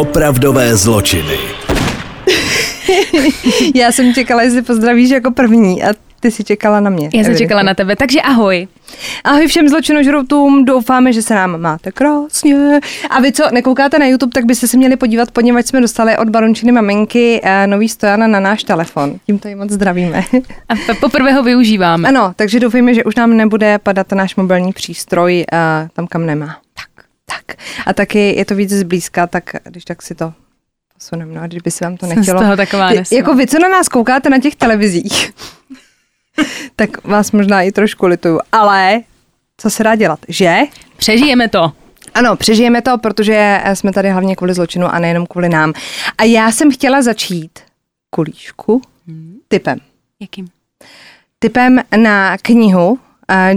Opravdové zločiny. Já jsem čekala, jestli pozdravíš jako první a ty si čekala na mě. Já jsem evidentně. čekala na tebe, takže ahoj. Ahoj všem zločinožroutům, doufáme, že se nám máte krásně. A vy, co nekoukáte na YouTube, tak byste se měli podívat, poněvadž jsme dostali od Barončiny maminky eh, nový stojan na náš telefon. Tímto ji moc zdravíme. A poprvé ho využíváme. ano, takže doufejme, že už nám nebude padat náš mobilní přístroj eh, tam, kam nemá. A taky je to víc zblízka, tak když tak si to posuneme. No a kdyby se vám to Jsem nechtělo. z toho taková nesma. Jako vy, co na nás koukáte na těch televizích, tak vás možná i trošku lituju. Ale co se dá dělat, že? Přežijeme to. Ano, přežijeme to, protože eh, jsme tady hlavně kvůli zločinu a nejenom kvůli nám. A já jsem chtěla začít kulíšku typem. Jakým? Typem na knihu uh,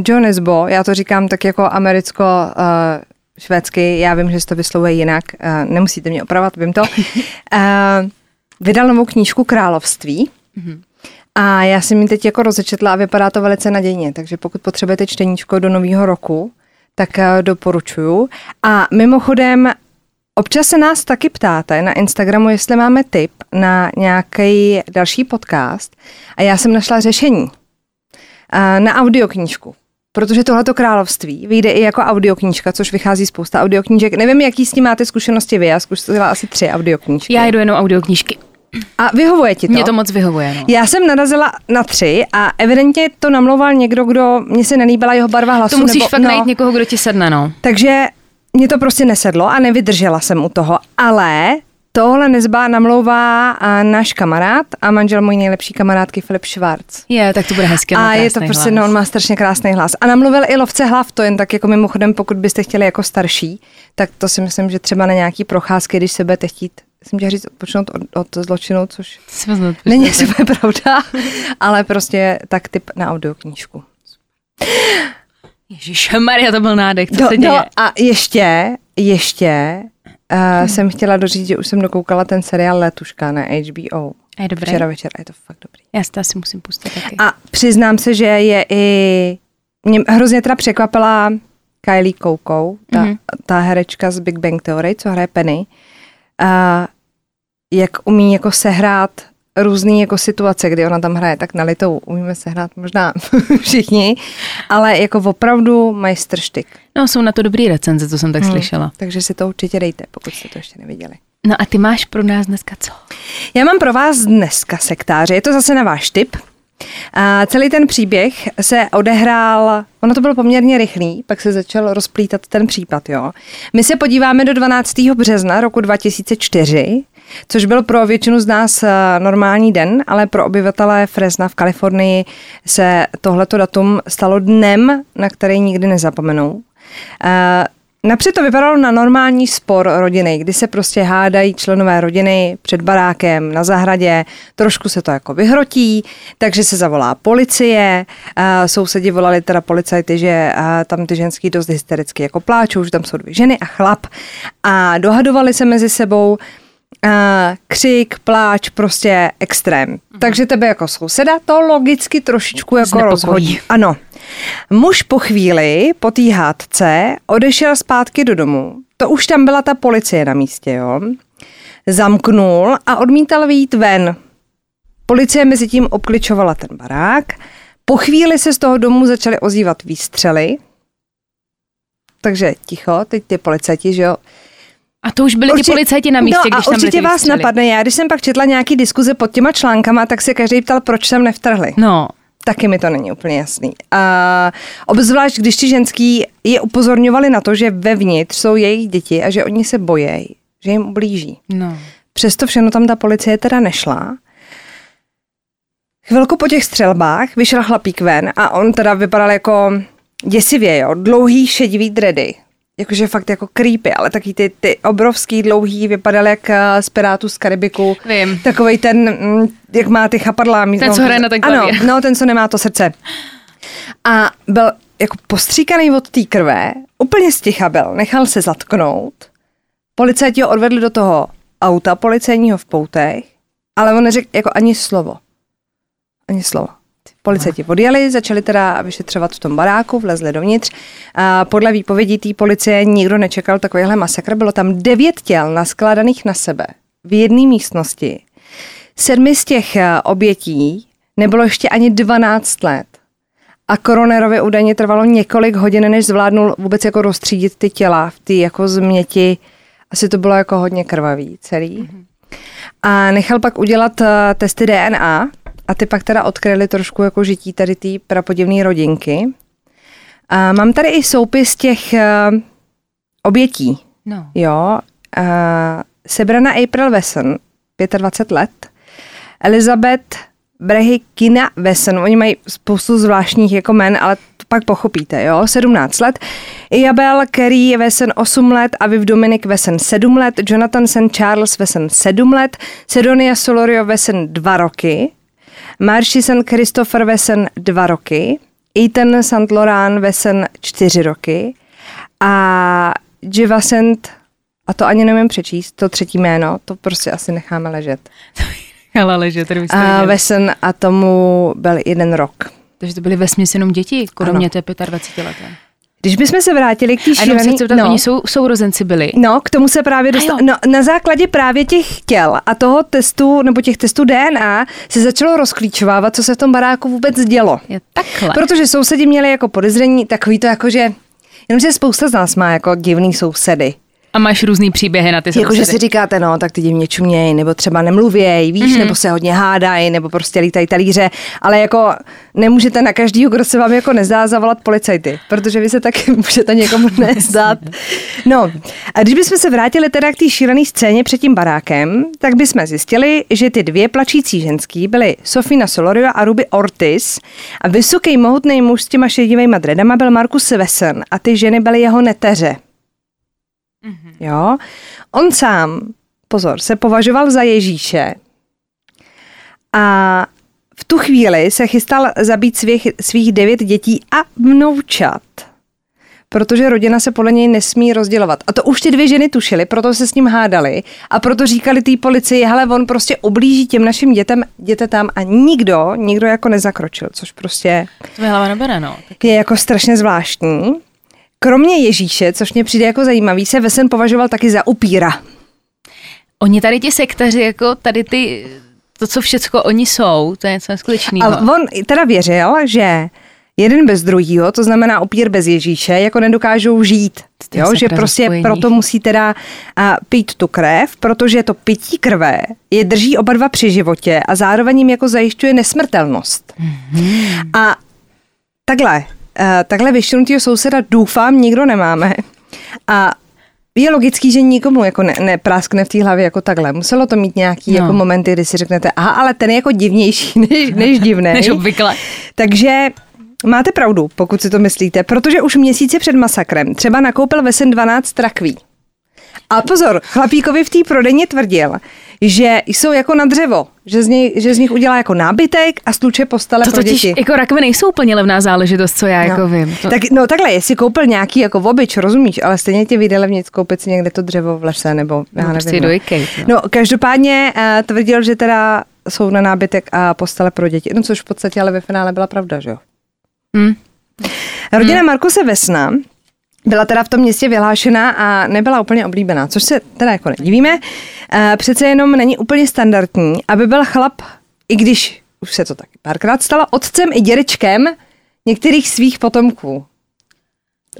John Nesbo, já to říkám tak jako americko uh, švédsky, já vím, že se to vyslovuje jinak, uh, nemusíte mě opravovat, vím to. Uh, vydal novou knížku Království. A já jsem ji teď jako rozečetla a vypadá to velice nadějně, takže pokud potřebujete čteníčko do nového roku, tak eh, doporučuju. A mimochodem, občas se nás taky ptáte na Instagramu, jestli máme tip na nějaký další podcast a já jsem našla řešení eh, na audioknížku. Protože tohleto království vyjde i jako audioknížka, což vychází spousta audioknížek. Nevím, jaký s tím máte zkušenosti vy, já zkusila asi tři audioknížky. Já jedu jenom audioknížky. A vyhovuje ti to? Mně to moc vyhovuje. No. Já jsem narazila na tři a evidentně to namlouval někdo, kdo mě se nelíbila jeho barva hlasu. To musíš nebo, fakt najít někoho, kdo ti sedne, no. Takže mě to prostě nesedlo a nevydržela jsem u toho, ale tohle nezbá namlouvá a náš kamarád a manžel mojí nejlepší kamarádky Filip Schwarz. Je, tak to bude hezké. A je to prostě, no, on má strašně krásný hlas. A namluvil i lovce hlav, to jen tak jako mimochodem, pokud byste chtěli jako starší, tak to si myslím, že třeba na nějaký procházky, když se budete chtít, jsem chtěla říct, odpočnout od, od zločinu, což Není asi úplně pravda, ale prostě tak typ na audioknížku. Ježíš Maria, to byl nádech, co No, se děje? no a ještě, ještě uh, jsem chtěla doříct, že už jsem dokoukala ten seriál Letuška na HBO. A je dobré? Včera večer a je to fakt dobrý. Já si to asi musím pustit taky. A přiznám se, že je i... Mě hrozně teda překvapila Kylie Koukou, ta, Mhm. mm-hmm. ta herečka z Big Bang Theory, co hraje Penny. A jak umí jako sehrát různé jako situace, kdy ona tam hraje, tak na litou umíme sehrát možná všichni, ale jako opravdu majstrštyk. No, jsou na to dobrý recenze, co jsem tak Hmm. slyšela. Takže si to určitě dejte, pokud jste to ještě neviděli. No a ty máš pro nás dneska co? Já mám pro vás dneska sektáře, je to zase na váš tip. A celý ten příběh se odehrál, ono to bylo poměrně rychlý, pak se začal rozplítat ten případ, jo. My se podíváme do 12. března roku 2004, což byl pro většinu z nás eh, normální den, ale pro obyvatele Fresna v Kalifornii se tohleto datum stalo dnem, na který nikdy nezapomenou. Eh, Napřed to vypadalo na normální spor rodiny, kdy se prostě hádají členové rodiny před barákem na zahradě, trošku se to jako vyhrotí, takže se zavolá policie, a sousedi volali teda policajty, že tam ty ženský dost hystericky jako pláčou, že tam jsou dvě ženy a chlap a dohadovali se mezi sebou, a, křik, pláč, prostě extrém. Mhm. Takže tebe jako souseda to logicky trošičku jako Znepokojí. rozhodí. Ano. Muž po chvíli, po té hádce, odešel zpátky do domu. To už tam byla ta policie na místě, jo. Zamknul a odmítal vyjít ven. Policie mezi tím obkličovala ten barák. Po chvíli se z toho domu začaly ozývat výstřely. Takže ticho, teď ty policajti, že jo, A to už byli Určitě- ty policajti na místě, no když a tam byli určitě vás výstřely. napadne, já když jsem pak četla nějaký diskuze pod těma článkama, tak se každý ptal, proč tam nevtrhli. No, Taky mi to není úplně jasný. A obzvlášť, když ti ženský je upozorňovali na to, že vevnitř jsou jejich děti a že oni se bojejí, že jim ublíží. no. Přesto všechno tam ta policie teda nešla. Chvilku po těch střelbách vyšel chlapík ven a on teda vypadal jako děsivě, jo, dlouhý šedivý dredy. Jakože fakt jako creepy, ale taky ty, ty obrovský dlouhý vypadal jak eh, z Pirátů z Karibiku. Vím. Takovej ten, mm, jak má ty chapadlá. Ten, co hraje na ten Ano, no, ten, co nemá to srdce. A byl jako postříkaný od té krve, úplně sticha byl, nechal se zatknout. Policajti ho odvedli do toho auta policejního v poutech, ale on neřekl jako ani slovo. Ani slovo. Policajti odjeli, začali teda vyšetřovat v tom baráku, vlezli dovnitř. A podle výpovědí té policie nikdo nečekal takovýhle masakr. Bylo tam devět těl naskladaných na sebe v jedné místnosti. Sedmi z těch eh, obětí nebylo ještě ani 12 let. A koronerovi údajně trvalo několik hodin, než zvládnul vůbec jako rozstřídit ty těla v ty jako změti. Asi to bylo jako hodně krvavý celý. Mm-hmm. A nechal pak udělat uh, testy DNA a ty pak teda odkryli trošku jako žití tady té prapodivné rodinky. A mám tady i soupis těch uh, obětí. No. Jo. Uh, sebrana April Wesson, 25 let. Elizabeth Brehikina Wesson, oni mají spoustu zvláštních jako men, ale to pak pochopíte, jo, 17 let. Isabel Carey Wesson 8 let, Aviv Dominik Wesson 7 let, Jonathan St. Charles Wesson 7 let, Sedonia Solorio Wesson 2 roky, Marši St. Christopher Wesson 2 roky, Ethan St. Laurent Wesson 4 roky a Jiva St. a to ani nevím přečíst, to třetí jméno, to prostě asi necháme ležet. Ale leže, tady A Wesson a tomu byl jeden rok. Takže to byly ve jenom děti, kromě té 25 leté. Když bychom se vrátili k té ptát, no. oni jsou, sourozenci byli. No, k tomu se právě dostal. No, na základě právě těch těl a toho testu, nebo těch testů DNA, se začalo rozklíčovávat, co se v tom baráku vůbec dělo. Je takhle. Protože sousedi měli jako podezření takový to jako, že Jenomže spousta z nás má jako divný sousedy. A máš různý příběhy na ty Jako, že sousedy. si říkáte, no, tak ty divně čumějí, nebo třeba nemluvějí, víš, Mhm. mm-hmm. nebo se hodně hádají, nebo prostě lítají talíře, ale jako nemůžete na každýho, kdo se vám jako nezdá, zavolat policajty, protože vy se taky můžete někomu nezdát. No, a když bychom se vrátili teda k té šílené scéně před tím barákem, tak bychom zjistili, že ty dvě plačící ženský byly Sofina Solorio a Ruby Ortiz a vysoký mohutný muž s těma šedivejma dredama byl Markus Wesson a ty ženy byly jeho neteře. Jo? On sám, pozor, se považoval za Ježíše a v tu chvíli se chystal zabít svých, svých devět dětí a vnoučat. Protože rodina se podle něj nesmí rozdělovat. A to už ty dvě ženy tušily, proto se s ním hádali a proto říkali té policii, hele, on prostě oblíží těm našim dětem, dětetám a nikdo, nikdo jako nezakročil, což prostě To mi hlava nebere, no. Tak je jako strašně zvláštní. Kromě Ježíše, což mě přijde jako zajímavý, se Vesen považoval taky za upíra. Oni tady ti sektaři, jako tady ty, to, co všecko oni jsou, to je něco neskutečného. Ale on teda věřil, že jeden bez druhýho, to znamená upír bez Ježíše, jako nedokážou žít. Jo, že prostě spojení. proto musí teda a, pít tu krev, protože to pití krve je drží oba dva při životě a zároveň jim jako zajišťuje nesmrtelnost. Mhm. A takhle, takhle vyštěnutýho souseda doufám nikdo nemáme. A je logický, že nikomu jako ne, nepráskne v té hlavě jako takhle. Muselo to mít nějaký No. jako momenty, kdy si řeknete, aha, ale ten je jako divnější než, než divný. Než obvykle. Takže máte pravdu, pokud si to myslíte, protože už měsíce před masakrem třeba nakoupil Vesen 12 trakví. A pozor, chlapíkovi v té prodejně tvrdil, že jsou jako na dřevo, že z, něj, že z nich udělá jako nábytek a stluče postele To pro totiž, děti. jako rakve nejsou úplně levná záležitost, co já No. jako vím. To, Tak, no takhle, jestli koupil nějaký jako obyč, rozumíš, ale stejně tě vyjde levnic koupit si někde to dřevo v lese, nebo já no, nevím. prostě no. do. No. No, každopádně uh, tvrdil, že teda jsou na nábytek a postele pro děti. No, což v podstatě ale ve finále byla pravda, že jo? Hm. Rodina hmm. Markuse Vesna byla teda v tom městě vyhlášená a nebyla úplně oblíbená, což se teda jako nedivíme. Eh, Přece jenom není úplně standardní, aby byl chlap, i když už se to taky párkrát stalo, otcem i dědečkem některých svých potomků.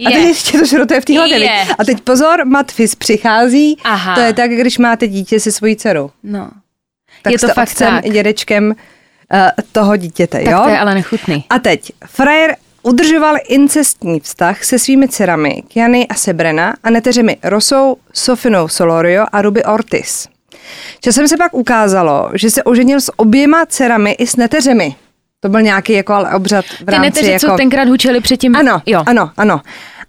A teď ještě to šrotuje v té? Je. A teď pozor, matfis přichází. Aha. To je tak, když máte dítě se svojí dcerou. No. Tak Je to fakt otcem tak. i dědečkem uh, toho dítěte, Tak jo? to je ale nechutný. A teď, frajer udržoval incestní vztah se svými dcerami Kiany a Sebrena a neteřemi Rosou, Sofinou Solorio a Ruby Ortiz. Časem se pak ukázalo, že se oženil s oběma dcerami i s neteřemi. To byl nějaký jako ale obřad v Ty rámci neteři, jako... co tenkrát hučeli předtím. Ano, jo. ano, ano.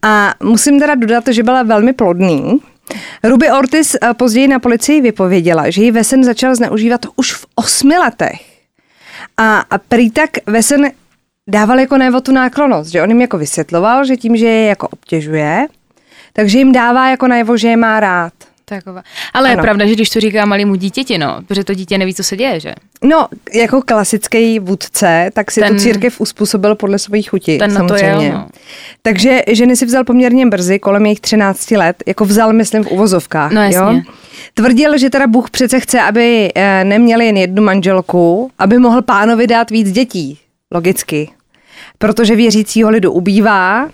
A musím teda dodat, že byla velmi plodný. Ruby Ortiz eh, později na policii vypověděla, že ji Vesen začal zneužívat už v osmi letech. A, a prý tak Vesen dával jako najevo tu náklonost, že on jim jako vysvětloval, že tím, že je jako obtěžuje, takže jim dává jako najevo, že je má rád. Taková. Ale ano. je pravda, že když to říká malému dítěti, no, protože to dítě neví, co se děje, že? No, jako klasický vůdce, tak si ten, tu církev uspůsobil podle svých chutí, ten samozřejmě. Na to jel, no. Takže ženy si vzal poměrně brzy, kolem jejich 13 let, jako vzal, myslím, v uvozovkách. No jasně. Jo? Tvrdil, že teda Bůh přece chce, aby eh, neměli jen jednu manželku, aby mohl pánovi dát víc dětí, logicky. Protože věřícího lidu ubývá,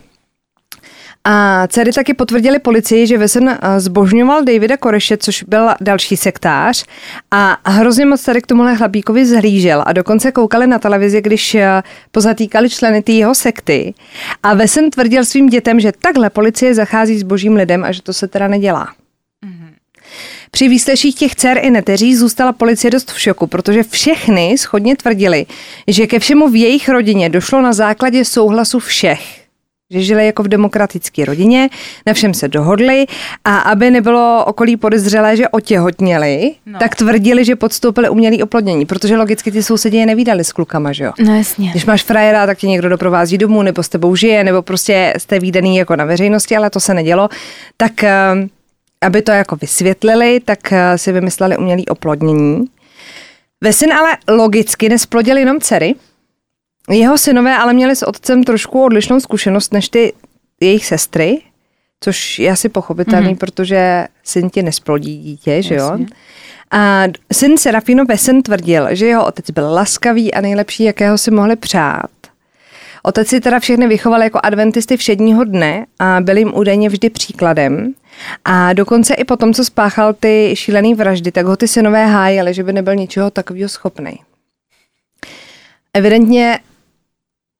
a dcery taky potvrdili policii, že Vesen eh, zbožňoval Davida Koreše, což byl další sektář a hrozně moc tady k tomuhle chlapíkovi zhlížel a dokonce koukali na televizi, když eh, pozatýkali členy té jeho sekty a Vesen tvrdil svým dětem, že takhle policie zachází s božím lidem a že to se teda nedělá. Při výsleších těch dcer i neteří zůstala policie dost v šoku, protože všechny schodně tvrdili, že ke všemu v jejich rodině došlo na základě souhlasu všech že žili jako v demokratické rodině, na všem se dohodli a aby nebylo okolí podezřelé, že otěhotněli, no. tak tvrdili, že podstoupili umělý oplodnění, protože logicky ty sousedí je nevídali s klukama, že jo? No jasně. Když máš frajera, tak tě někdo doprovází domů, nebo s tebou žije, nebo prostě jste výdaný jako na veřejnosti, ale to se nedělo. Tak eh, aby to jako vysvětlili, tak eh, si vymysleli umělý oplodnění. Vesin ale logicky nesplodil jenom dcery, jeho synové ale měli s otcem trošku odlišnou zkušenost než ty jejich sestry, což je asi pochopitelný, mm-hmm. protože syn ti nesplodí dítě, že jo? A syn Serafino Vesen tvrdil, že jeho otec byl laskavý a nejlepší, jakého si mohli přát. Otec si teda všechny vychoval jako adventisty všedního dne a byl jim údajně vždy příkladem. A dokonce i po tom, co spáchal ty šílené vraždy, tak ho ty synové hájili, že by nebyl ničeho takového schopný. Evidentně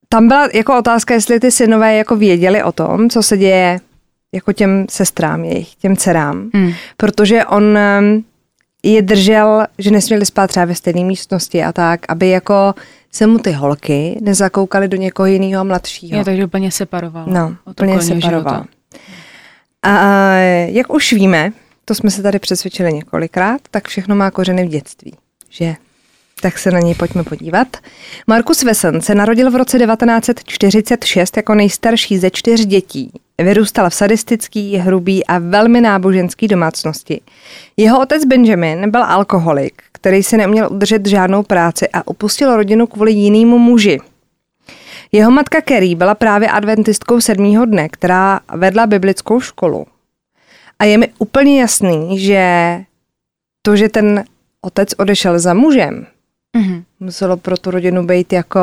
tam byla jako otázka, jestli ty synové jako věděli o tom, co se děje jako těm sestrám jejich, těm dcerám, hmm. protože on um, je držel, že nesměli spát třeba ve stejné místnosti a tak, aby jako se mu ty holky nezakoukaly do někoho jiného mladšího. Je, takže úplně separoval. No, úplně separoval. Života. A jak už víme, to jsme se tady přesvědčili několikrát, tak všechno má kořeny v dětství. Že tak se na něj pojďme podívat. Markus Wesen se narodil v roce 1946 jako nejstarší ze čtyř dětí. Vyrůstal v sadistický, hrubý a velmi náboženský domácnosti. Jeho otec Benjamin byl alkoholik, který si neměl udržet žádnou práci a opustil rodinu kvůli jinému muži. Jeho matka Kerry byla právě adventistkou sedmého dne, která vedla biblickou školu. A je mi úplně jasný, že to, že ten otec odešel za mužem, Mm-hmm. Muselo pro tu rodinu být jako...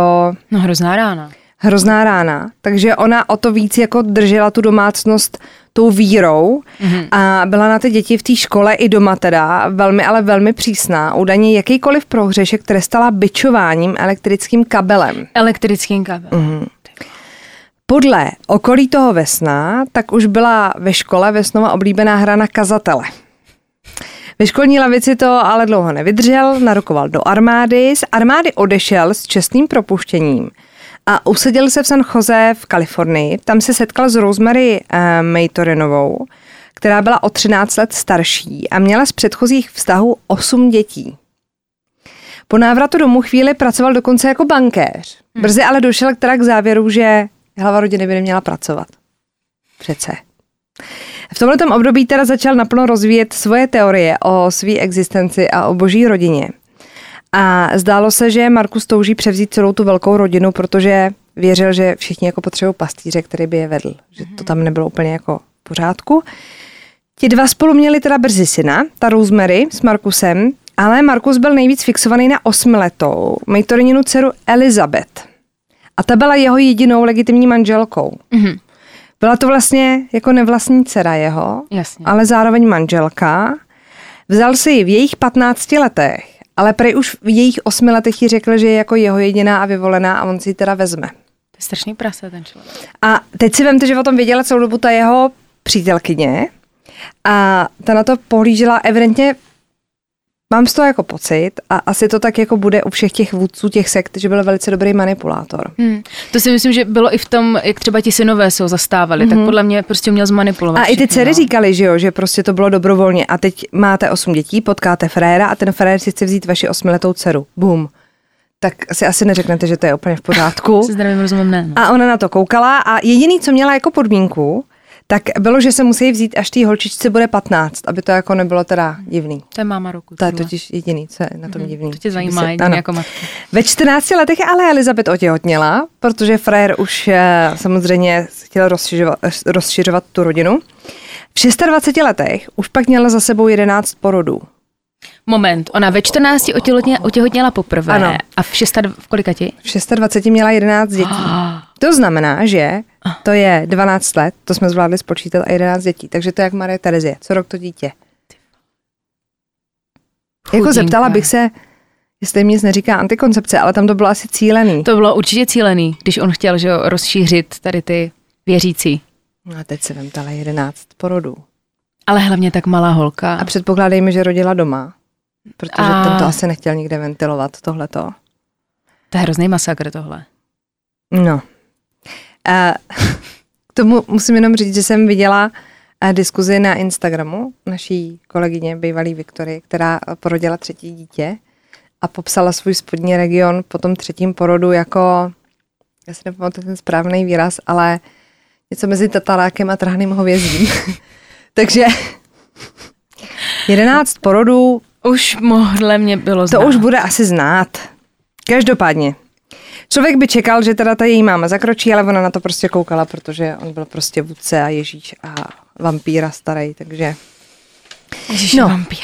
No hrozná rána. Hrozná rána. Takže ona o to víc jako držela tu domácnost tou vírou mm-hmm. a byla na ty děti v té škole i doma teda velmi, ale velmi přísná. Údajně jakýkoliv prohřešek trestala byčováním elektrickým kabelem. Elektrickým kabelem. Mm-hmm. Podle okolí toho Vesna, tak už byla ve škole Vesnova oblíbená hra na kazatele. Ve školní lavici to ale dlouho nevydržel, narukoval do armády, z armády odešel s čestným propuštěním a usadil se v San Jose v Kalifornii. Tam se setkal s Rosemary uh, Maytorinovou, která byla o 13 let starší a měla z předchozích vztahů 8 dětí. Po návratu domů chvíli pracoval dokonce jako bankéř. Hmm. Brzy ale došel teda k závěru, že hlava rodiny by neměla pracovat. Přece. V tomto období teda začal naplno rozvíjet svoje teorie o své existenci a o boží rodině. A zdálo se, že Markus touží převzít celou tu velkou rodinu, protože věřil, že všichni jako potřebují pastýře, který by je vedl. Že to tam nebylo úplně jako v pořádku. Ti dva spolu měli teda brzy syna, ta Rosemary s Markusem, ale Markus byl nejvíc fixovaný na osmiletou Mejtorininu dceru Elizabeth. A ta byla jeho jedinou legitimní manželkou. Mm-hmm. Byla to vlastně jako nevlastní dcera jeho, Jasně. ale zároveň manželka. Vzal si ji v jejich 15 letech, ale prej už v jejich 8 letech ji řekl, že je jako jeho jediná a vyvolená a on si ji teda vezme. To je strašný prase ten člověk. A teď si vemte, že o tom věděla celou dobu ta jeho přítelkyně a ta na to pohlížela evidentně Mám z toho jako pocit a asi to tak jako bude u všech těch vůdců těch sekt, že byl velice dobrý manipulátor. Hmm. To si myslím, že bylo i v tom, jak třeba ti synové se ho zastávali, mm-hmm. tak mhm. podle mě prostě měl zmanipulovat. A všechny, i ty dcery no. říkali, že jo, že prostě to bylo dobrovolně a teď máte osm dětí, potkáte fréra a ten frér si chce vzít vaši osmiletou dceru. Bum. Tak si asi neřeknete, že to je úplně v pořádku. Se zdravím rozumím, ne. A ona na to koukala a jediný, co měla jako podmínku, tak bylo, že se musí vzít, až té holčičce bude 15, aby to jako nebylo teda divný. To je máma roku. To je totiž jediný, co je na tom divný. To tě zajímá, se, jediný jako matka. Ve 14 letech ale Elizabeth otěhotněla, protože frajer už eh, samozřejmě chtěl rozšiřovat, rozšiřovat tu rodinu. V 26 letech už pak měla za sebou 11 porodů. Moment, ona ve 14 otěhotněla, otěhotněla poprvé Ano. a v, 6, v kolika ti? V 26 měla 11 dětí. To znamená, že to je 12 let, to jsme zvládli spočítat a 11 dětí. Takže to je jak Marie Terezie. Co rok to dítě. Jako Chudinka. zeptala bych se, jestli mi nic neříká antikoncepce, ale tam to bylo asi cílený. To bylo určitě cílený, když on chtěl že rozšířit tady ty věřící. No a teď se vemtala 11 porodů. Ale hlavně tak malá holka. A předpokládejme, že rodila doma, protože A- ten to asi nechtěl nikde ventilovat, tohleto. To je hrozný masakr tohle. No. K tomu musím jenom říct, že jsem viděla diskuzi na Instagramu naší kolegyně, bývalý Viktory, která porodila třetí dítě a popsala svůj spodní region po tom třetím porodu jako, já si nepamatuji ten správný výraz, ale něco mezi tatarákem a trhaným hovězím. Takže 11 porodů, Už mohle mě bylo to znát. už bude asi znát. Každopádně. Člověk by čekal, že teda ta její máma zakročí, ale ona na to prostě koukala, protože on byl prostě vůdce a Ježíš a vampíra starý, takže... Ježiš, No. no. vampír.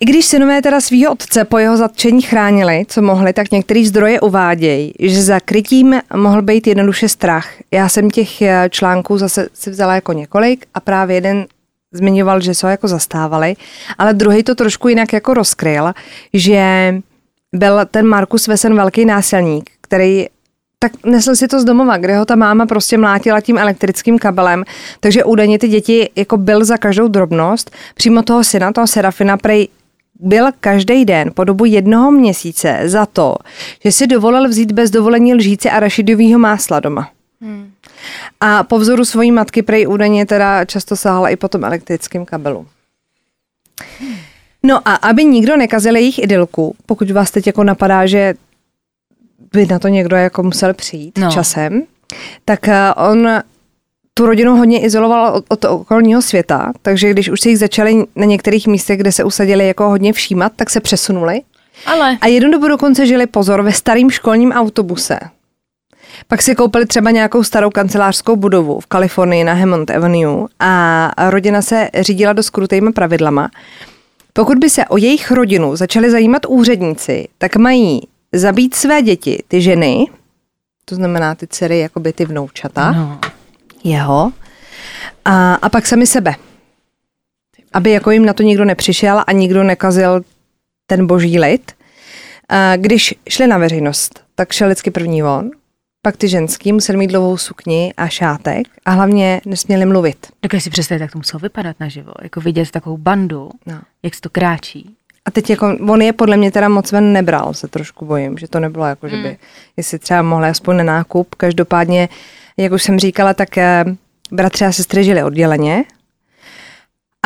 I když synové teda svého otce po jeho zatčení chránili, co mohli, tak některý zdroje uvádějí, že za krytím mohl být jednoduše strach. Já jsem těch eh, článků zase si vzala jako několik a právě jeden zmiňoval, že se ho jako zastávali, ale druhý to trošku jinak jako rozkryl, že byl ten Markus Vesen velký násilník, který tak nesl si to z domova, kde ho ta máma prostě mlátila tím elektrickým kabelem, takže údajně ty děti jako byl za každou drobnost. Přímo toho syna, toho Serafina, prej byl každý den po dobu jednoho měsíce za to, že si dovolil vzít bez dovolení lžíci a rašidového másla doma. Hmm. A po vzoru svojí matky prej údajně teda často sahala i po tom elektrickém kabelu. No a aby nikdo nekazil jejich idylku, pokud vás teď jako napadá, že by na to někdo jako musel přijít No. časem, tak eh, on tu rodinu hodně izoloval od, od okolního světa, takže když už se jich začali na některých místech, kde se usadili jako hodně všímat, tak se přesunuli. Ale A jednu dobu dokonce žili pozor ve starým školním autobuse. Pak si koupili třeba nějakou starou kancelářskou budovu v Kalifornii na Hammond Avenue a rodina se řídila do skrutejma pravidlama. Pokud by se o jejich rodinu začali zajímat úředníci, tak mají zabít své děti, ty ženy, to znamená ty dcery, jakoby ty vnoučata, no. jeho, a, a pak sami sebe. Aby jako jim na to nikdo nepřišel a nikdo nekazil ten boží lid. A když šli na veřejnost, tak šel vždycky první on, pak ty ženský museli mít dlouhou sukni a šátek a hlavně nesměli mluvit. Dokážeš si představit, jak to muselo vypadat naživo. Jako vidět takovou bandu, No. jak se to kráčí. A teď jako, on je podle mě teda moc ven nebral, se trošku bojím, že to nebylo jako, že by, jestli třeba mohli aspoň na nákup. Každopádně, jak už jsem říkala, tak eh, bratři a sestry žili odděleně.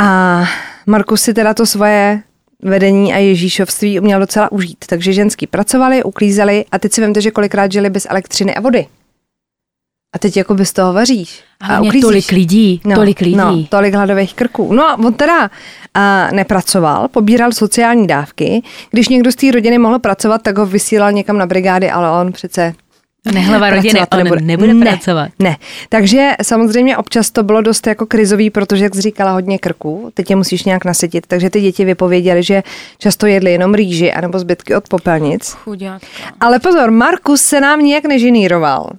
A Markus si teda to svoje vedení a Ježíšovství uměl docela užít. Takže ženský pracovali, uklízeli a teď si vemte, že kolikrát žili bez elektřiny a vody. A teď jako bez toho vaříš. A hlavně tolik lidí, tolik lidí. No, tolik hladových krků. No a on teda a, nepracoval, pobíral sociální dávky. Když někdo z té rodiny mohl pracovat, tak ho vysílal někam na brigády, ale on přece Nehlava rodiny, on nebude, nebude ne, pracovat. Ne, takže samozřejmě občas to bylo dost jako krizový, protože, jak jsi říkala, hodně krků, teď je musíš nějak nasytit, takže ty děti vypověděly, že často jedli jenom rýži anebo zbytky od popelnic. Chudátka. Ale pozor, Markus se nám nijak nežiníroval.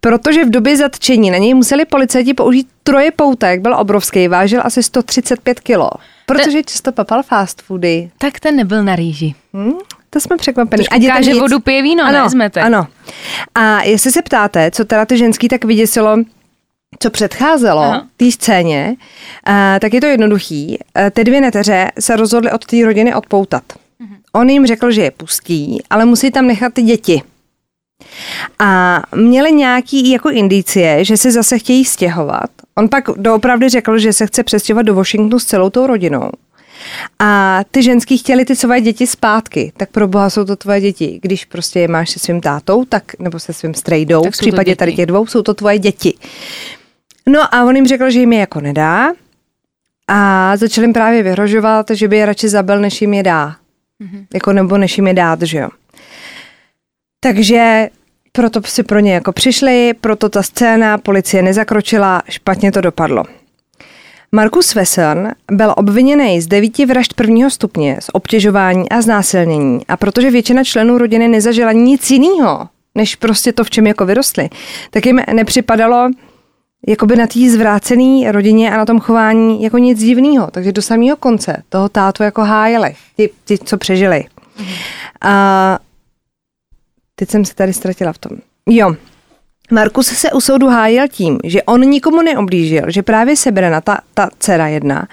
Protože v době zatčení na něj museli policajti použít troje poutek, byl obrovský, vážil asi 135 kilo. Protože často papal fast foody. Tak ten nebyl na rýži. Hm? To jsme překvapení. Trošku dětem káže nic. vodu, pije víno, ano, nevezmete. Ano. A jestli se ptáte, co teda ty ženský tak vyděsilo, co předcházelo té scéně, a, tak je to jednoduchý. A, Ty dvě neteře se rozhodly od té rodiny odpoutat. Mhm. On jim řekl, že je pustí, ale musí tam nechat ty děti. A měli nějaký jako indicie, že se zase chtějí stěhovat. On pak doopravdy řekl, že se chce přestěhovat do Washingtonu s celou tou rodinou. A ty ženský chtěli ty svoje děti zpátky. Tak pro boha jsou to tvoje děti. Když prostě je máš se svým tátou, tak, nebo se svým strejdou, v případě tady těch dvou, jsou to tvoje děti. No a on jim řekl, že jim je jako nedá a začal jim právě vyhrožovat, že by je radši zabil, než jim je dá. Mm-hmm. Jako nebo než jim je dát, že jo. Takže proto si pro ně jako přišli, proto ta scéna, policie nezakročila, špatně to dopadlo. Markus Wesson byl obviněný z devíti vražd prvního stupně, z obtěžování a znásilnění a protože většina členů rodiny nezažila nic jiného, než prostě to, v čem jako vyrostli, tak jim nepřipadalo jakoby na té zvrácené rodině a na tom chování jako nic divného. Takže do samého konce toho tátu jako hájeli, ti, ti co přežili. A teď jsem se tady ztratila v tom. Jo, Markus se u soudu hájil tím, že on nikomu neoblížil, že právě Sebrena, ta, ta dcera jedna,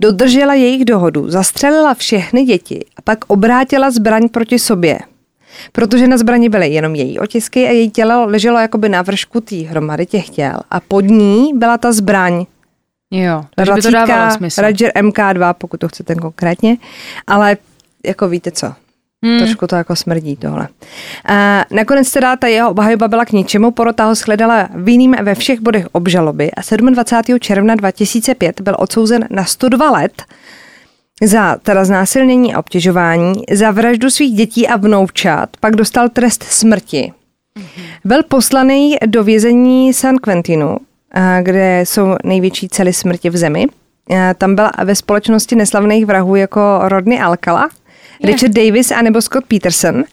dodržela jejich dohodu, zastřelila všechny děti a pak obrátila zbraň proti sobě. Protože na zbrani byly jenom její otisky a její tělo leželo jakoby na vršku té hromady těch těl a pod ní byla ta zbraň. Jo, takže by to dávalo smysl. Roger MK2, pokud to chcete konkrétně, ale jako víte co, Hmm. Trošku to jako smrdí tohle. A nakonec teda ta jeho obhajoba byla k ničemu, porota ho shledala vinným ve všech bodech obžaloby a 27. června 2005 byl odsouzen na 102 let za teda znásilnění a obtěžování, za vraždu svých dětí a vnoučat, pak dostal trest smrti. Hmm. Byl poslaný do vězení San Quentinu, kde jsou největší cely smrti v zemi. Tam byla ve společnosti neslavných vrahů jako Rodney Alcala, Richard Davis a nebo Scott Peterson.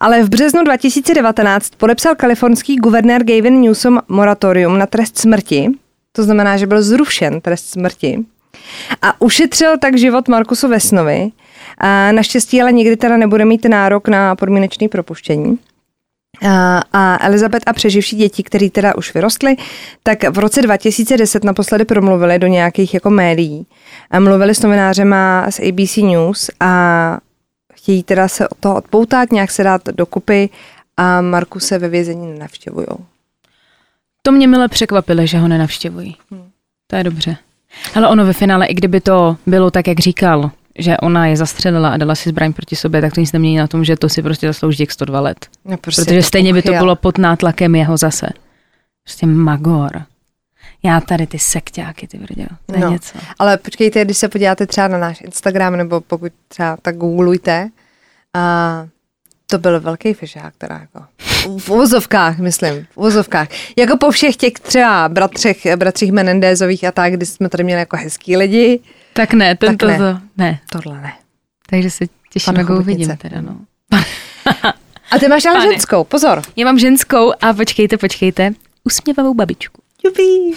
Ale v březnu 2019 podepsal kalifornský guvernér Gavin Newsom moratorium na trest smrti. To znamená, že byl zrušen trest smrti. A ušetřil tak život Markusu Vesnovi. A naštěstí ale nikdy teda nebude mít nárok na podmínečné propuštění. A, Elizabeth a přeživší děti, které teda už vyrostly, tak v roce 2010 naposledy promluvili do nějakých jako médií. A mluvili s novinářema z ABC News a chtějí teda se od toho odpoutat, nějak se dát dokupy a Marku se ve vězení nenavštěvují. To mě milé překvapilo, že ho nenavštěvují. Hmm. To je dobře. Ale ono ve finále, i kdyby to bylo tak, jak říkal, že ona je zastřelila a dala si zbraň proti sobě, tak to nic nemění na tom, že to si prostě zaslouží těch 102 let. No, prostě Protože stejně by to bylo pod nátlakem jeho zase. Prostě magor. Já tady ty sekťáky, ty vrděl. To je no, něco. Ale počkejte, když se podíváte třeba na náš Instagram, nebo pokud třeba tak googlujte, a to byl velký fišák, teda jako. V uvozovkách, myslím, v uvozovkách. Jako po všech těch třeba bratřech, bratřích Menendézových a tak, kdy jsme tady měli jako hezký lidi. Tak ne, tento tak ne. to, ne. Tohle ne. Takže se těším, jak ho uvidím teda, no. a ty máš ale Pane. ženskou, pozor. Já mám ženskou a počkejte, počkejte, usměvavou babičku. Jupí.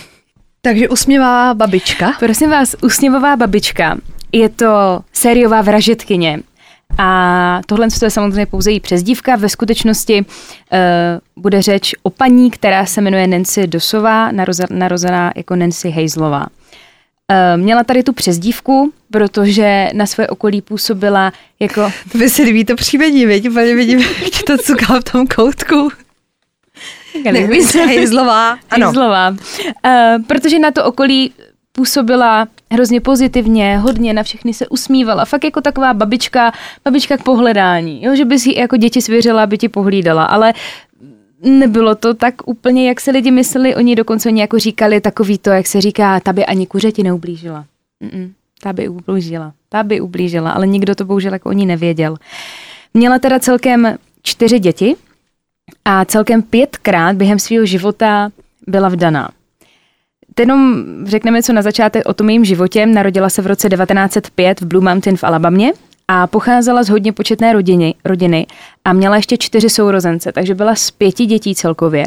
Takže usměvavá babička. Prosím vás, usměvavá babička. Je to sériová vražetkyně. A tohle je samozřejmě pouze její přezdívka. Ve skutečnosti uh, bude řeč o paní, která se jmenuje Nancy Dosová, narozená jako Nancy Hazelová. Uh, měla tady tu přezdívku, protože na své okolí působila jako... To by se líbí to příjmení, viď? Úplně vidím, jak to cuká v tom koutku. Hejzlová. Ano. Hejzlová. Uh, protože na to okolí působila hrozně pozitivně, hodně na všechny se usmívala. Fakt jako taková babička, babička k pohledání. Jo? Že by si jako děti svěřila, aby ti pohlídala. Ale nebylo to tak úplně, jak se lidi mysleli. Oni dokonce oni jako říkali takový to, jak se říká, ta by ani kuřeti neublížila. Mm-mm, ta by ublížila. Ta by ublížila, ale nikdo to bohužel jako oni nevěděl. Měla teda celkem čtyři děti, a celkem pětkrát během svého života byla vdaná. Jenom řekneme, co na začátek o tom jejím životě. Narodila se v roce 1905 v Blue Mountain v Alabamě a pocházela z hodně početné rodiny, rodiny a měla ještě čtyři sourozence, takže byla z pěti dětí celkově.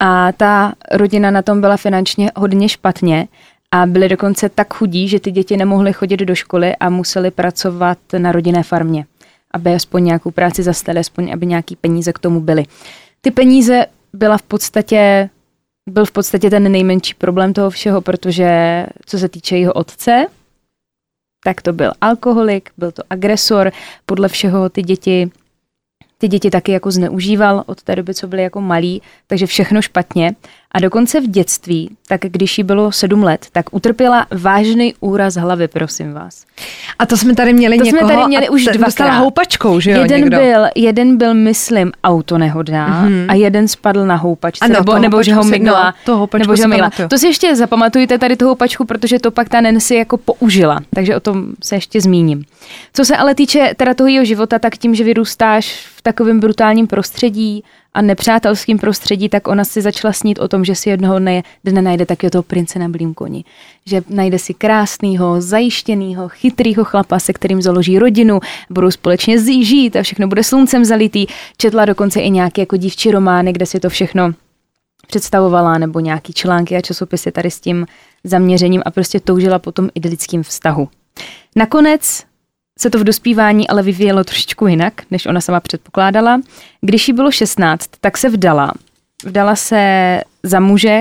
A ta rodina na tom byla finančně hodně špatně a byli dokonce tak chudí, že ty děti nemohly chodit do školy a museli pracovat na rodinné farmě aby aspoň nějakou práci zastali, aspoň aby nějaký peníze k tomu byly. Ty peníze byla v podstatě, byl v podstatě ten nejmenší problém toho všeho, protože co se týče jeho otce, tak to byl alkoholik, byl to agresor, podle všeho ty děti ty děti taky jako zneužíval od té doby, co byly jako malí, takže všechno špatně. A dokonce v dětství, tak když jí bylo sedm let, tak utrpěla vážný úraz hlavy, prosím vás. A to jsme tady měli To někoho, jsme tady měli už ten dostal dvakrát. houpačkou, že jo, jeden, někdo? byl, jeden byl, myslím, autonehodná mm-hmm. a jeden spadl na houpačce, Ano, nebo, to nebo že ho mygla. no, nebo že si ho pamatuju. To si ještě zapamatujte tady tu houpačku, protože to pak ta Nancy jako použila, takže o tom se ještě zmíním. Co se ale týče teda toho jejího života, tak tím, že vyrůstáš v takovém brutálním prostředí a nepřátelském prostředí, tak ona si začala snít o tom, že si jednoho dne, dne najde taky toho prince na blým koni. Že najde si krásného, zajištěného, chytrého chlapa, se kterým založí rodinu, budou společně žít a všechno bude sluncem zalitý. Četla dokonce i nějaké jako dívčí romány, kde si to všechno představovala, nebo nějaký články a časopisy tady s tím zaměřením a prostě toužila po tom idylickém vztahu. Nakonec se to v dospívání ale vyvíjelo trošičku jinak, než ona sama předpokládala. Když jí bylo 16, tak se vdala. Vdala se za muže,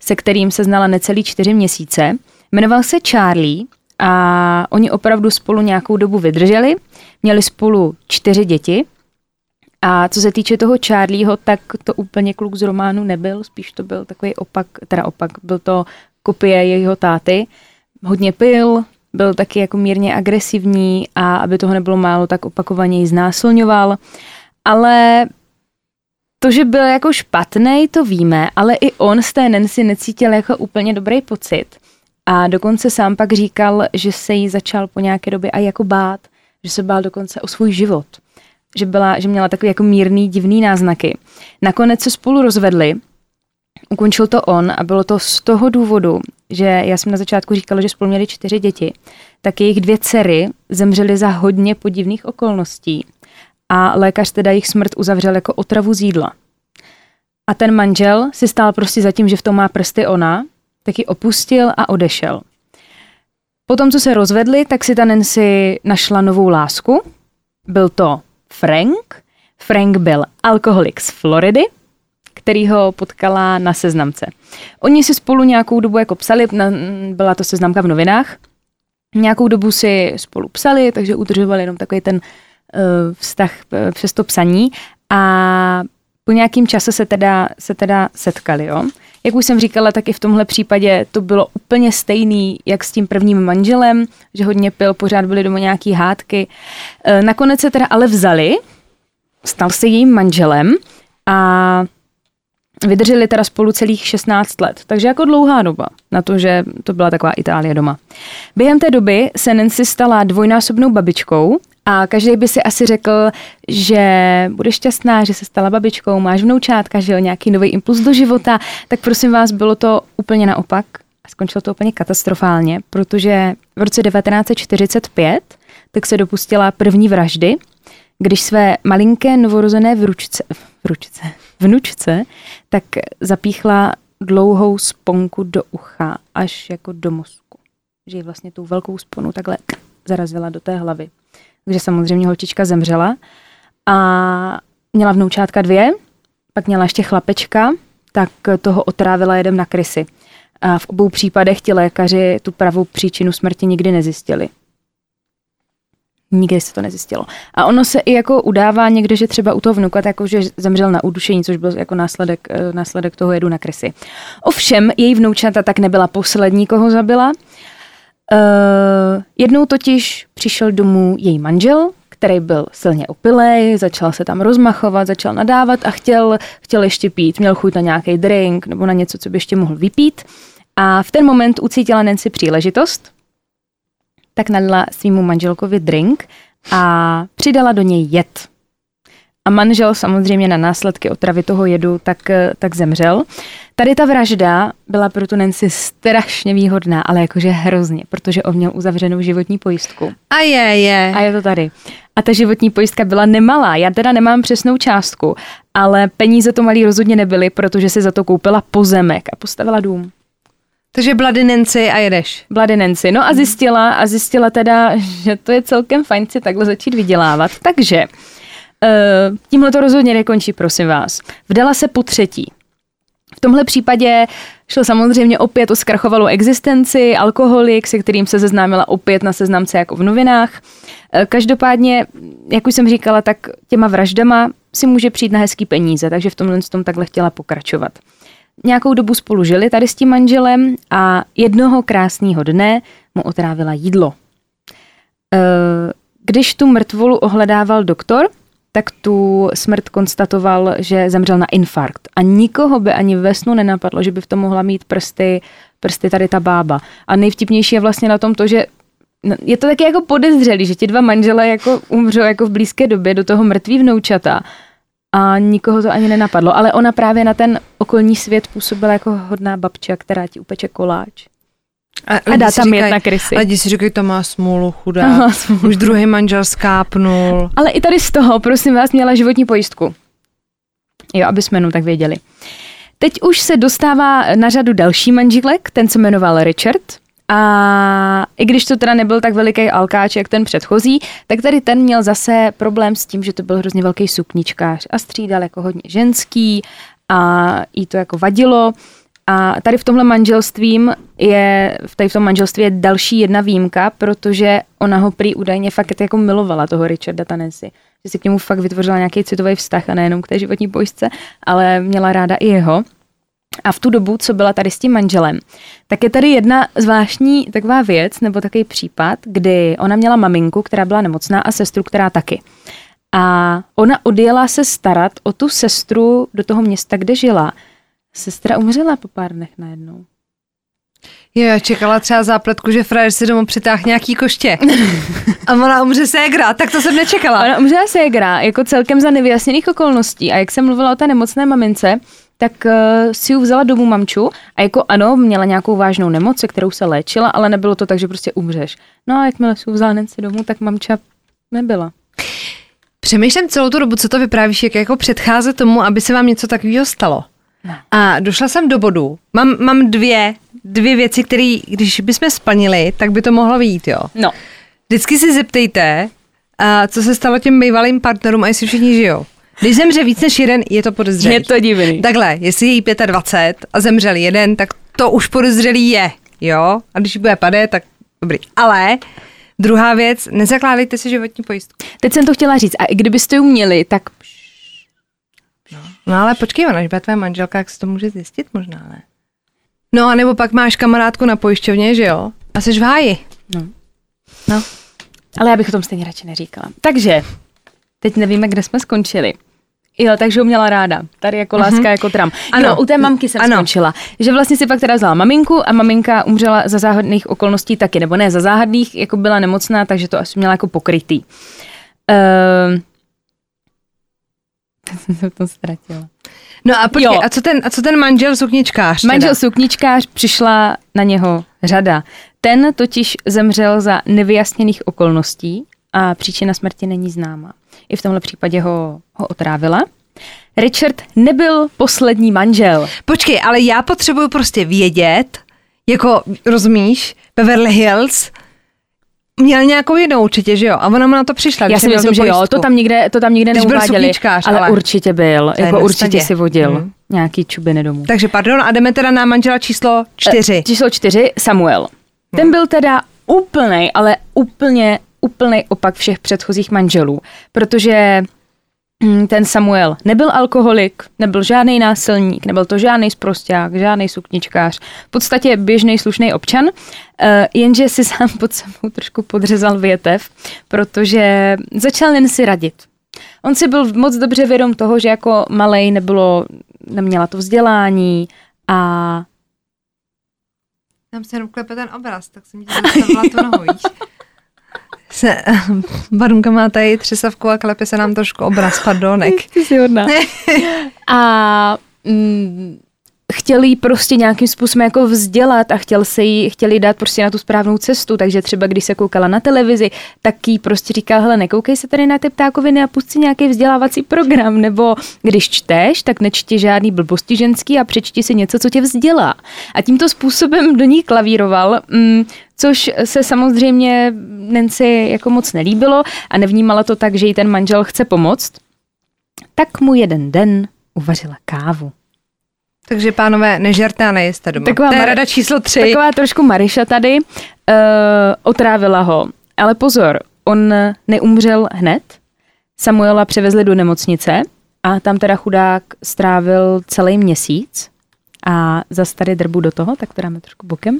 se kterým se znala necelý čtyři měsíce. Jmenoval se Charlie a oni opravdu spolu nějakou dobu vydrželi. Měli spolu čtyři děti. A co se týče toho Charlieho, tak to úplně kluk z románu nebyl, spíš to byl takový opak, teda opak, byl to kopie jejího táty. Hodně pil, byl taky jako mírně agresivní a aby toho nebylo málo, tak opakovaně ji znásilňoval. Ale to, že byl jako špatný, to víme, ale i on z té Nancy necítil jako úplně dobrý pocit. A dokonce sám pak říkal, že se jí začal po nějaké době a jako bát, že se bál dokonce o svůj život. Že, byla, že měla takový jako mírný, divný náznaky. Nakonec se spolu rozvedli, ukončil to on a bylo to z toho důvodu, že já jsem na začátku říkala, že spolu měli čtyři děti, tak jejich dvě dcery zemřely za hodně podivných okolností a lékař teda jejich smrt uzavřel jako otravu z jídla. A ten manžel si stál prostě za tím, že v tom má prsty ona, tak ji opustil a odešel. Potom, co se rozvedli, tak si ta Nancy našla novou lásku. Byl to Frank. Frank byl alkoholik z Floridy, který ho potkala na seznamce. Oni si spolu nějakou dobu jako psali, byla to seznamka v novinách, nějakou dobu si spolu psali, takže udržovali jenom takový ten uh, vztah uh, přes to psaní a po nějakým čase se teda, se teda setkali. Jo? Jak už jsem říkala, tak i v tomhle případě to bylo úplně stejný, jak s tím prvním manželem, že hodně pil, pořád byly doma nějaký hádky. Uh, nakonec se teda ale vzali, stal se jejím manželem a Vydrželi teda spolu celých 16 let, takže jako dlouhá doba na to, že to byla taková Itálie doma. Během té doby se Nancy stala dvojnásobnou babičkou a každý by si asi řekl, že bude šťastná, že se stala babičkou, máš vnoučátka, že jo, nějaký nový impuls do života, tak prosím vás, bylo to úplně naopak a skončilo to úplně katastrofálně, protože v roce 1945 tak se dopustila první vraždy, když své malinké novorozené vručce, vručce, vnučce, tak zapíchla dlouhou sponku do ucha až jako do mozku. Že ji vlastně tou velkou sponu takhle zarazila do té hlavy. Takže samozřejmě holčička zemřela a měla vnoučátka dvě, pak měla ještě chlapečka, tak toho otrávila jedem na krysy. A v obou případech ti lékaři tu pravou příčinu smrti nikdy nezjistili. Nikdy se to nezjistilo. A ono se i jako udává někde, že třeba u toho vnuka, jako že zemřel na udušení, což byl jako následek, eh, následek toho jedu na krysy. Ovšem, její vnoučata tak nebyla poslední, koho zabila. Uh, jednou totiž přišel domů její manžel, který byl silně opilej, začal se tam rozmachovat, začal nadávat a chtěl, chtěl ještě pít. Měl chuť na nějaký drink nebo na něco, co by ještě mohl vypít. A v ten moment ucítila Nancy příležitost, tak nalila svýmu manželkovi drink a přidala do něj jed. A manžel samozřejmě na následky otravy toho jedu tak, tak zemřel. Tady ta vražda byla pro tu Nancy strašně výhodná, ale jakože hrozně, protože on měl uzavřenou životní pojistku. A je, je. A je to tady. A ta životní pojistka byla nemalá. Já teda nemám přesnou částku, ale peníze to malý rozhodně nebyly, protože si za to koupila pozemek a postavila dům. Takže Bloody Nancy a jedeš. Bloody Nancy. No a zjistila, a zjistila teda, že to je celkem fajn si takhle začít vydělávat. Takže uh, tímhle to rozhodně nekončí, prosím vás. Vdala se po třetí. V tomhle případě šlo samozřejmě opět o zkrachovalou existenci, alkoholik, se kterým se seznámila opět na seznamce jako v novinách. Každopádně, jak už jsem říkala, tak těma vraždama si může přijít na hezký peníze, takže v tomhle tom takhle chtěla pokračovat. Nějakou dobu spolu žili tady s tím manželem a jednoho krásného dne mu otrávila jídlo. E, když tu mrtvolu ohledával doktor, tak tu smrt konstatoval, že zemřel na infarkt. A nikoho by ani ve snu nenapadlo, že by v tom mohla mít prsty, prsty tady ta bába. A nejvtipnější je vlastně na tom to, že no, je to taky jako podezřelý, že ti dva manžele jako umřou jako v blízké době do toho mrtvý vnoučata a nikoho to ani nenapadlo. Ale ona právě na ten okolní svět působila jako hodná babča, která ti upeče koláč. A, a dá tam jet na krysy. Lidi si říkají, to má smůlu, chudá. Už druhý manžel skápnul. Ale i tady z toho, prosím vás, měla životní pojistku. Jo, aby jsme tak věděli. Teď už se dostává na řadu další manželek, ten se jmenoval Richard. A i když to teda nebyl tak veliký alkáč, jak ten předchozí, tak tady ten měl zase problém s tím, že to byl hrozně velký sukničkář a střídal jako hodně ženský a jí to jako vadilo. A tady v tomhle manželstvím je, tady v tom manželství je další jedna výjimka, protože ona ho prý údajně fakt jako milovala, toho Richarda Tanesi. Že si k němu fakt vytvořila nějaký citový vztah a nejenom k té životní pojistce, ale měla ráda i jeho. A v tu dobu, co byla tady s tím manželem, tak je tady jedna zvláštní taková věc, nebo takový případ, kdy ona měla maminku, která byla nemocná a sestru, která taky. A ona odjela se starat o tu sestru do toho města, kde žila. Sestra umřela po pár dnech najednou. Jo, já čekala třeba zápletku, že frajer si domů přitáhl nějaký koště. A ona umře ségra, tak to jsem nečekala. Ona umřela ségra, jako celkem za nevyjasněných okolností. A jak jsem mluvila o té nemocné mamince, tak uh, si ji vzala domů mamču a jako ano, měla nějakou vážnou nemoc, se kterou se léčila, ale nebylo to tak, že prostě umřeš. No a jakmile si vzala Nancy domů, tak mamča nebyla. Přemýšlím celou tu dobu, co to vyprávíš, jak jako předcházet tomu, aby se vám něco takového stalo. No. A došla jsem do bodu. Mám, mám dvě, dvě věci, které, když bychom splnili, tak by to mohlo vyjít, jo. No. Vždycky si zeptejte, a co se stalo těm bývalým partnerům a jestli všichni žijou. Když zemře víc než jeden, je to podezřelý. Je to divný. Takhle, jestli je jí 25 a zemřel jeden, tak to už podezřelý je, jo? A když bude pade, tak dobrý. Ale druhá věc, nezakládejte si životní pojistku. Teď jsem to chtěla říct, a i kdybyste ji měli, tak No. no ale počkej, ona, bude tvoje manželka, jak se to může zjistit možná, ne? No a nebo pak máš kamarádku na pojišťovně, že jo? A jsi v háji. No. no. Ale já bych o tom stejně radši neříkala. Takže, teď nevíme, kde jsme skončili. Jo, takže ho měla ráda. Tady jako láska, uh-huh. jako tram. Ano. Jo, u té mamky jsem ano. skončila. Že vlastně si pak teda vzala maminku a maminka umřela za záhadných okolností taky, nebo ne za záhadných, jako byla nemocná, takže to asi měla jako pokrytý. Uh, jsem se to ztratila. No a počkej, a co, ten, a co ten manžel sukničkář? Teda? Manžel sukničkář přišla na něho řada. Ten totiž zemřel za nevyjasněných okolností a příčina smrti není známa. I v tomhle případě ho, ho otrávila. Richard nebyl poslední manžel. Počkej, ale já potřebuju prostě vědět, jako rozumíš, Beverly Hills, Měl nějakou jinou určitě, že jo? A ona mu na to přišla. Já si myslím, že jo, to tam nikde, to tam nikde Když neuváděli. Byl ale, ale určitě byl, jako určitě si vodil hmm. nějaký čubiny domů. Takže pardon, a jdeme teda na manžela číslo čtyři. E, číslo čtyři, Samuel. Hmm. Ten byl teda úplnej, ale úplně, úplnej opak všech předchozích manželů, protože Mm, ten Samuel nebyl alkoholik, nebyl žádný násilník, nebyl to žádný sprosták, žádný sukničkář, v podstatě běžný slušný občan, eh, jenže si sám pod sebou trošku podřezal větev, protože začal jen si radit. On si byl moc dobře vědom toho, že jako malej nebylo, neměla to vzdělání a tam se jenom klepe ten obraz, tak jsem ti zastavila tu nohu? Se, Barunka má tady třesavku a klepe se nám trošku obraz, pardonek. Ty jsi hodná. a mm, chtěl jí prostě nějakým způsobem jako vzdělat a chtěl se jí, chtěl jí dát prostě na tu správnou cestu, takže třeba když se koukala na televizi, tak jí prostě říkal, hele, nekoukej se tady na ty ptákoviny a pust si nějaký vzdělávací program, nebo když čteš, tak nečti žádný blbosti ženský a přečti si něco, co tě vzdělá. A tímto způsobem do ní klavíroval, mm, což se samozřejmě Nancy jako moc nelíbilo a nevnímala to tak, že jí ten manžel chce pomoct. Tak mu jeden den uvařila kávu. Takže pánové, nežerte a nejeste doma. Taková to je rada číslo tři. Taková trošku Mariša tady uh, otrávila ho. Ale pozor, on neumřel hned. Samuela převezli do nemocnice a tam teda chudák strávil celý měsíc a za tady drbu do toho, tak to dáme trošku bokem.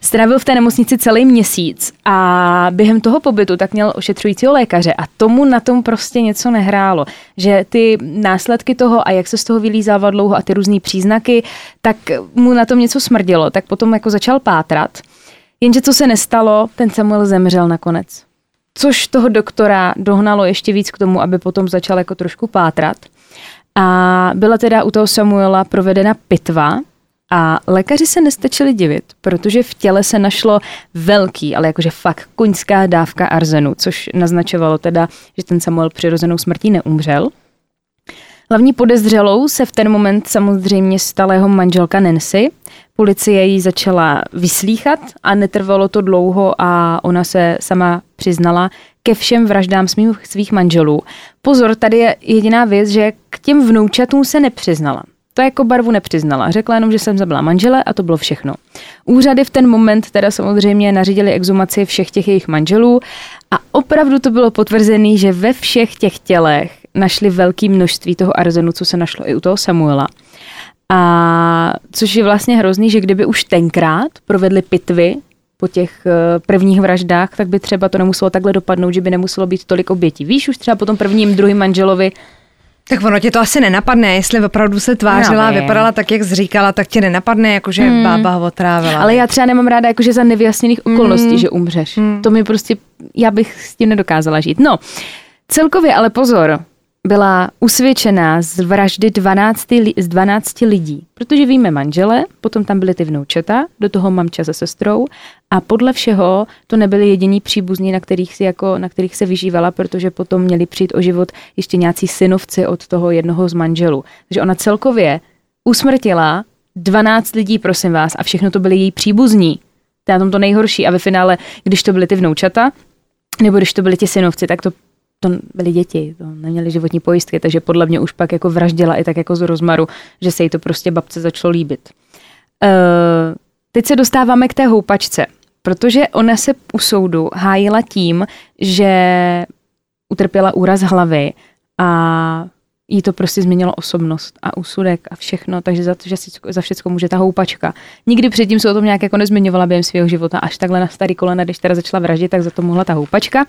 Strávil v té nemocnici celý měsíc a během toho pobytu tak měl ošetřujícího lékaře a tomu na tom prostě něco nehrálo. Že ty následky toho a jak se z toho vylízával dlouho a ty různé příznaky, tak mu na tom něco smrdilo. Tak potom jako začal pátrat. Jenže co se nestalo, ten Samuel zemřel nakonec. Což toho doktora dohnalo ještě víc k tomu, aby potom začal jako trošku pátrat. A byla teda u toho Samuela provedena pitva, a lékaři se nestačili divit, protože v těle se našlo velký, ale jakože fakt koňská dávka arzenu, což naznačovalo teda, že ten Samuel přirozenou smrtí neumřel. Hlavní podezřelou se v ten moment samozřejmě stala jeho manželka Nancy. Policie ji začala vyslíchat a netrvalo to dlouho a ona se sama přiznala ke všem vraždám svých, svých manželů. Pozor, tady je jediná věc, že k těm vnoučatům se nepřiznala. To jako barvu nepřiznala. Řekla jenom, že jsem zabila manžele a to bylo všechno. Úřady v ten moment teda samozřejmě nařídili exumaci všech těch jejich manželů a opravdu to bylo potvrzené, že ve všech těch tělech našli velké množství toho arzenu, co se našlo i u toho Samuela. A což je vlastně hrozný, že kdyby už tenkrát provedli pitvy po těch eh, prvních vraždách, tak by třeba to nemuselo takhle dopadnout, že by nemuselo být tolik obětí. Víš, už třeba po tom prvním, druhým manželovi tak ono tě to asi nenapadne, jestli opravdu se tvářila a vypadala tak, jak zříkala, tak tě nenapadne, jakože hmm. bába ho otrávila. Ale já třeba nemám ráda, jakože za nevyjasněných okolností, hmm. že umřeš. Hmm. To mi prostě, já bych s tím nedokázala žít. No, celkově ale pozor, byla usvědčená z vraždy 12, z 12 lidí, protože víme manžele, potom tam byly ty vnoučata, do toho mamča se sestrou a podle všeho to nebyly jediní příbuzní, na kterých, si jako, na kterých se vyžívala, protože potom měli přijít o život ještě nějací synovci od toho jednoho z manželů. Takže ona celkově usmrtila 12 lidí, prosím vás, a všechno to byly její příbuzní. To je na tom to nejhorší. A ve finále, když to byly ty vnoučata, nebo když to byly ti synovci, tak to to byly děti, to neměli životní pojistky, takže podle mě už pak jako vraždila i tak jako z rozmaru, že se jí to prostě babce začalo líbit. Uh, teď se dostáváme k té houpačce, protože ona se u soudu hájila tím, že utrpěla úraz hlavy a jí to prostě změnilo osobnost a úsudek a všechno, takže za to, že si, za všechno může ta houpačka. Nikdy předtím se o tom nějak jako nezmiňovala během svého života, až takhle na starý kolena, když teda začala vraždit, tak za to mohla ta houpačka.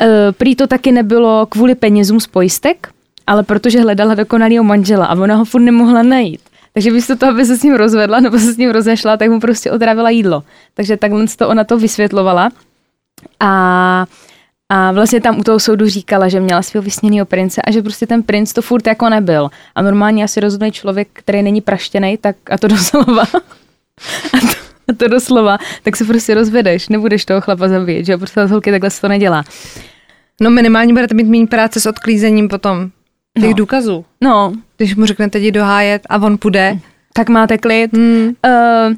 E, prý to taky nebylo kvůli penězům z pojistek, ale protože hledala dokonalého manžela a ona ho furt nemohla najít. Takže místo toho, aby se s ním rozvedla nebo se s ním rozešla, tak mu prostě odrávila jídlo. Takže takhle to ona to vysvětlovala. A a vlastně tam u toho soudu říkala, že měla svého vysněného prince a že prostě ten princ to furt jako nebyl. A normálně asi rozumný člověk, který není praštěný, tak a to doslova. a, to, a to doslova, tak se prostě rozvedeš, nebudeš toho chlapa zabít, že prostě holky takhle se to nedělá. No minimálně budete mít méně práce s odklízením potom těch no. důkazů. No. Když mu řeknete jdi dohájet a on půjde. Tak máte klid. Hmm. Uh,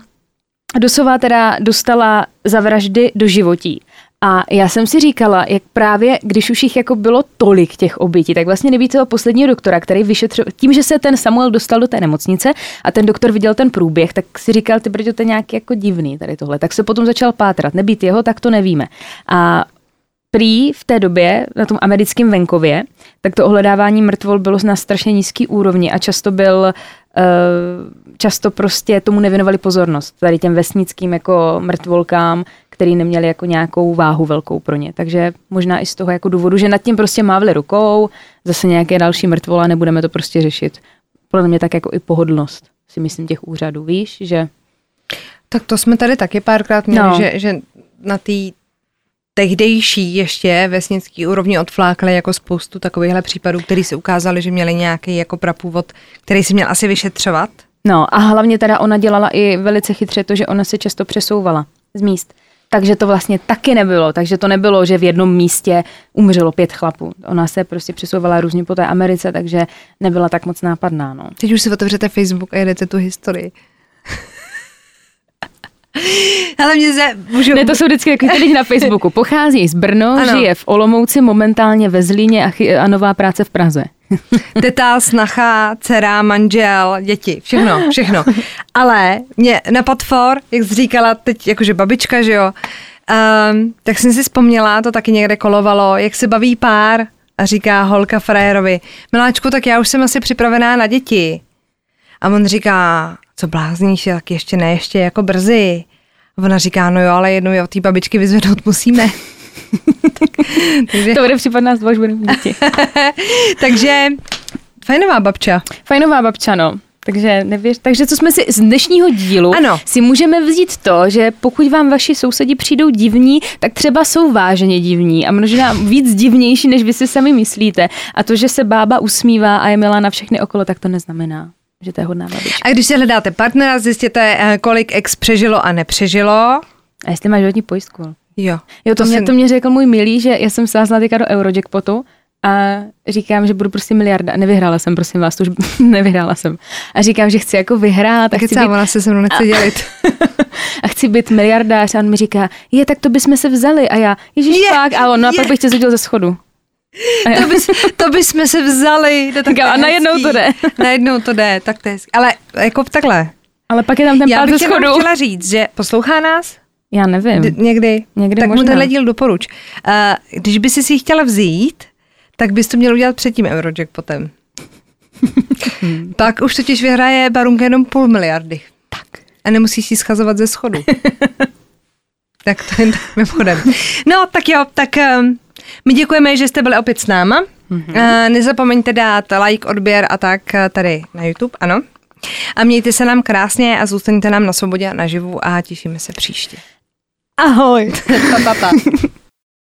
Dosová teda dostala za vraždy do životí. A já jsem si říkala, jak právě, když už jich jako bylo tolik těch obětí, tak vlastně nebýt toho posledního doktora, který vyšetřil, tím, že se ten Samuel dostal do té nemocnice a ten doktor viděl ten průběh, tak si říkal, ty brďo, to je nějaký jako divný tady tohle. Tak se potom začal pátrat. Nebýt jeho, tak to nevíme. A prý v té době na tom americkém venkově, tak to ohledávání mrtvol bylo na strašně nízký úrovni a často byl eh, často prostě tomu nevěnovali pozornost, tady těm vesnickým jako mrtvolkám, který neměli jako nějakou váhu velkou pro ně. Takže možná i z toho jako důvodu, že nad tím prostě mávli rukou, zase nějaké další mrtvola, nebudeme to prostě řešit. Podle mě tak jako i pohodlnost, si myslím, těch úřadů, víš, že... Tak to jsme tady taky párkrát měli, no. že, že na té tehdejší ještě vesnický úrovni odflákli jako spoustu takovýchhle případů, který si ukázali, že měli nějaký jako prapůvod, který si měl asi vyšetřovat. No a hlavně teda ona dělala i velice chytře to, že ona se často přesouvala z míst. Takže to vlastně taky nebylo. Takže to nebylo, že v jednom místě umřelo pět chlapů. Ona se prostě přesouvala různě po té Americe, takže nebyla tak moc nápadná. No. Teď už si otevřete Facebook a jedete tu historii. Ale mě se můžu... Ne, to jsou vždycky takový lidi na Facebooku. Pochází z Brno, ano. žije v Olomouci, momentálně ve Zlíně a, chy- a nová práce v Praze. Teta, snacha, dcera, manžel, děti, všechno, všechno. Ale mě napad for, jak jsi říkala teď, jakože babička, že jo, um, tak jsem si vzpomněla, to taky někde kolovalo, jak se baví pár a říká holka frajerovi, miláčku, tak já už jsem asi připravená na děti. A on říká, co blázníš, tak ještě ne, ještě jako brzy. A ona říká, no jo, ale jednou je od té babičky vyzvednout musíme. takže... To bude případ nás dva, až budeme děti. takže fajnová babča. Fajnová babča, no. Takže nevěř. Takže co jsme si z dnešního dílu ano. si můžeme vzít to, že pokud vám vaši sousedi přijdou divní, tak třeba jsou vážně divní a možná víc divnější, než vy si sami myslíte. A to, že se bába usmívá a je milá na všechny okolo, tak to neznamená že to je hodná babička. A když si hledáte partnera, zjistěte, eh, kolik ex přežilo a nepřežilo. A jestli máš životní pojistku. Jo. Jo, to, to, mě, si... to mě řekl můj milý, že já jsem sázla teďka do Eurojackpotu a říkám, že budu prostě miliarda. Nevyhrála jsem, prosím vás, to už nevyhrála jsem. A říkám, že chci jako vyhrát. Tak chci být... ona se se mnou nechce dělit. a chci být miliardář a on mi říká, je, tak to bychom se vzali. A já, ježiš, je, fakt. A on, no a pak bych tě zhodil ze schodu. to, bys, to bychom se vzali. To tak a najednou to jde. najednou to jde, tak to je Ale jako takhle. Ale pak je tam ten Já bych ze schodu. chtěla říct, že poslouchá nás? Já nevím. D- někdy. Někdy tak možná. mu tenhle díl doporuč. Uh, když by si si chtěla vzít, tak bys to měl udělat před tím Eurojackpotem. Pak už totiž vyhraje Barunka jenom půl miliardy. Tak. A nemusíš si schazovat ze schodu. tak to jen tak mimochodem. No, tak jo, tak um, my děkujeme, že jste byli opět s náma. Mm-hmm. Uh, nezapomeňte dát like, odběr a tak tady na YouTube, ano. A mějte se nám krásně a zůstaňte nám na svobodě a naživu a těšíme se příště. Ahoj. pa, pa, pa.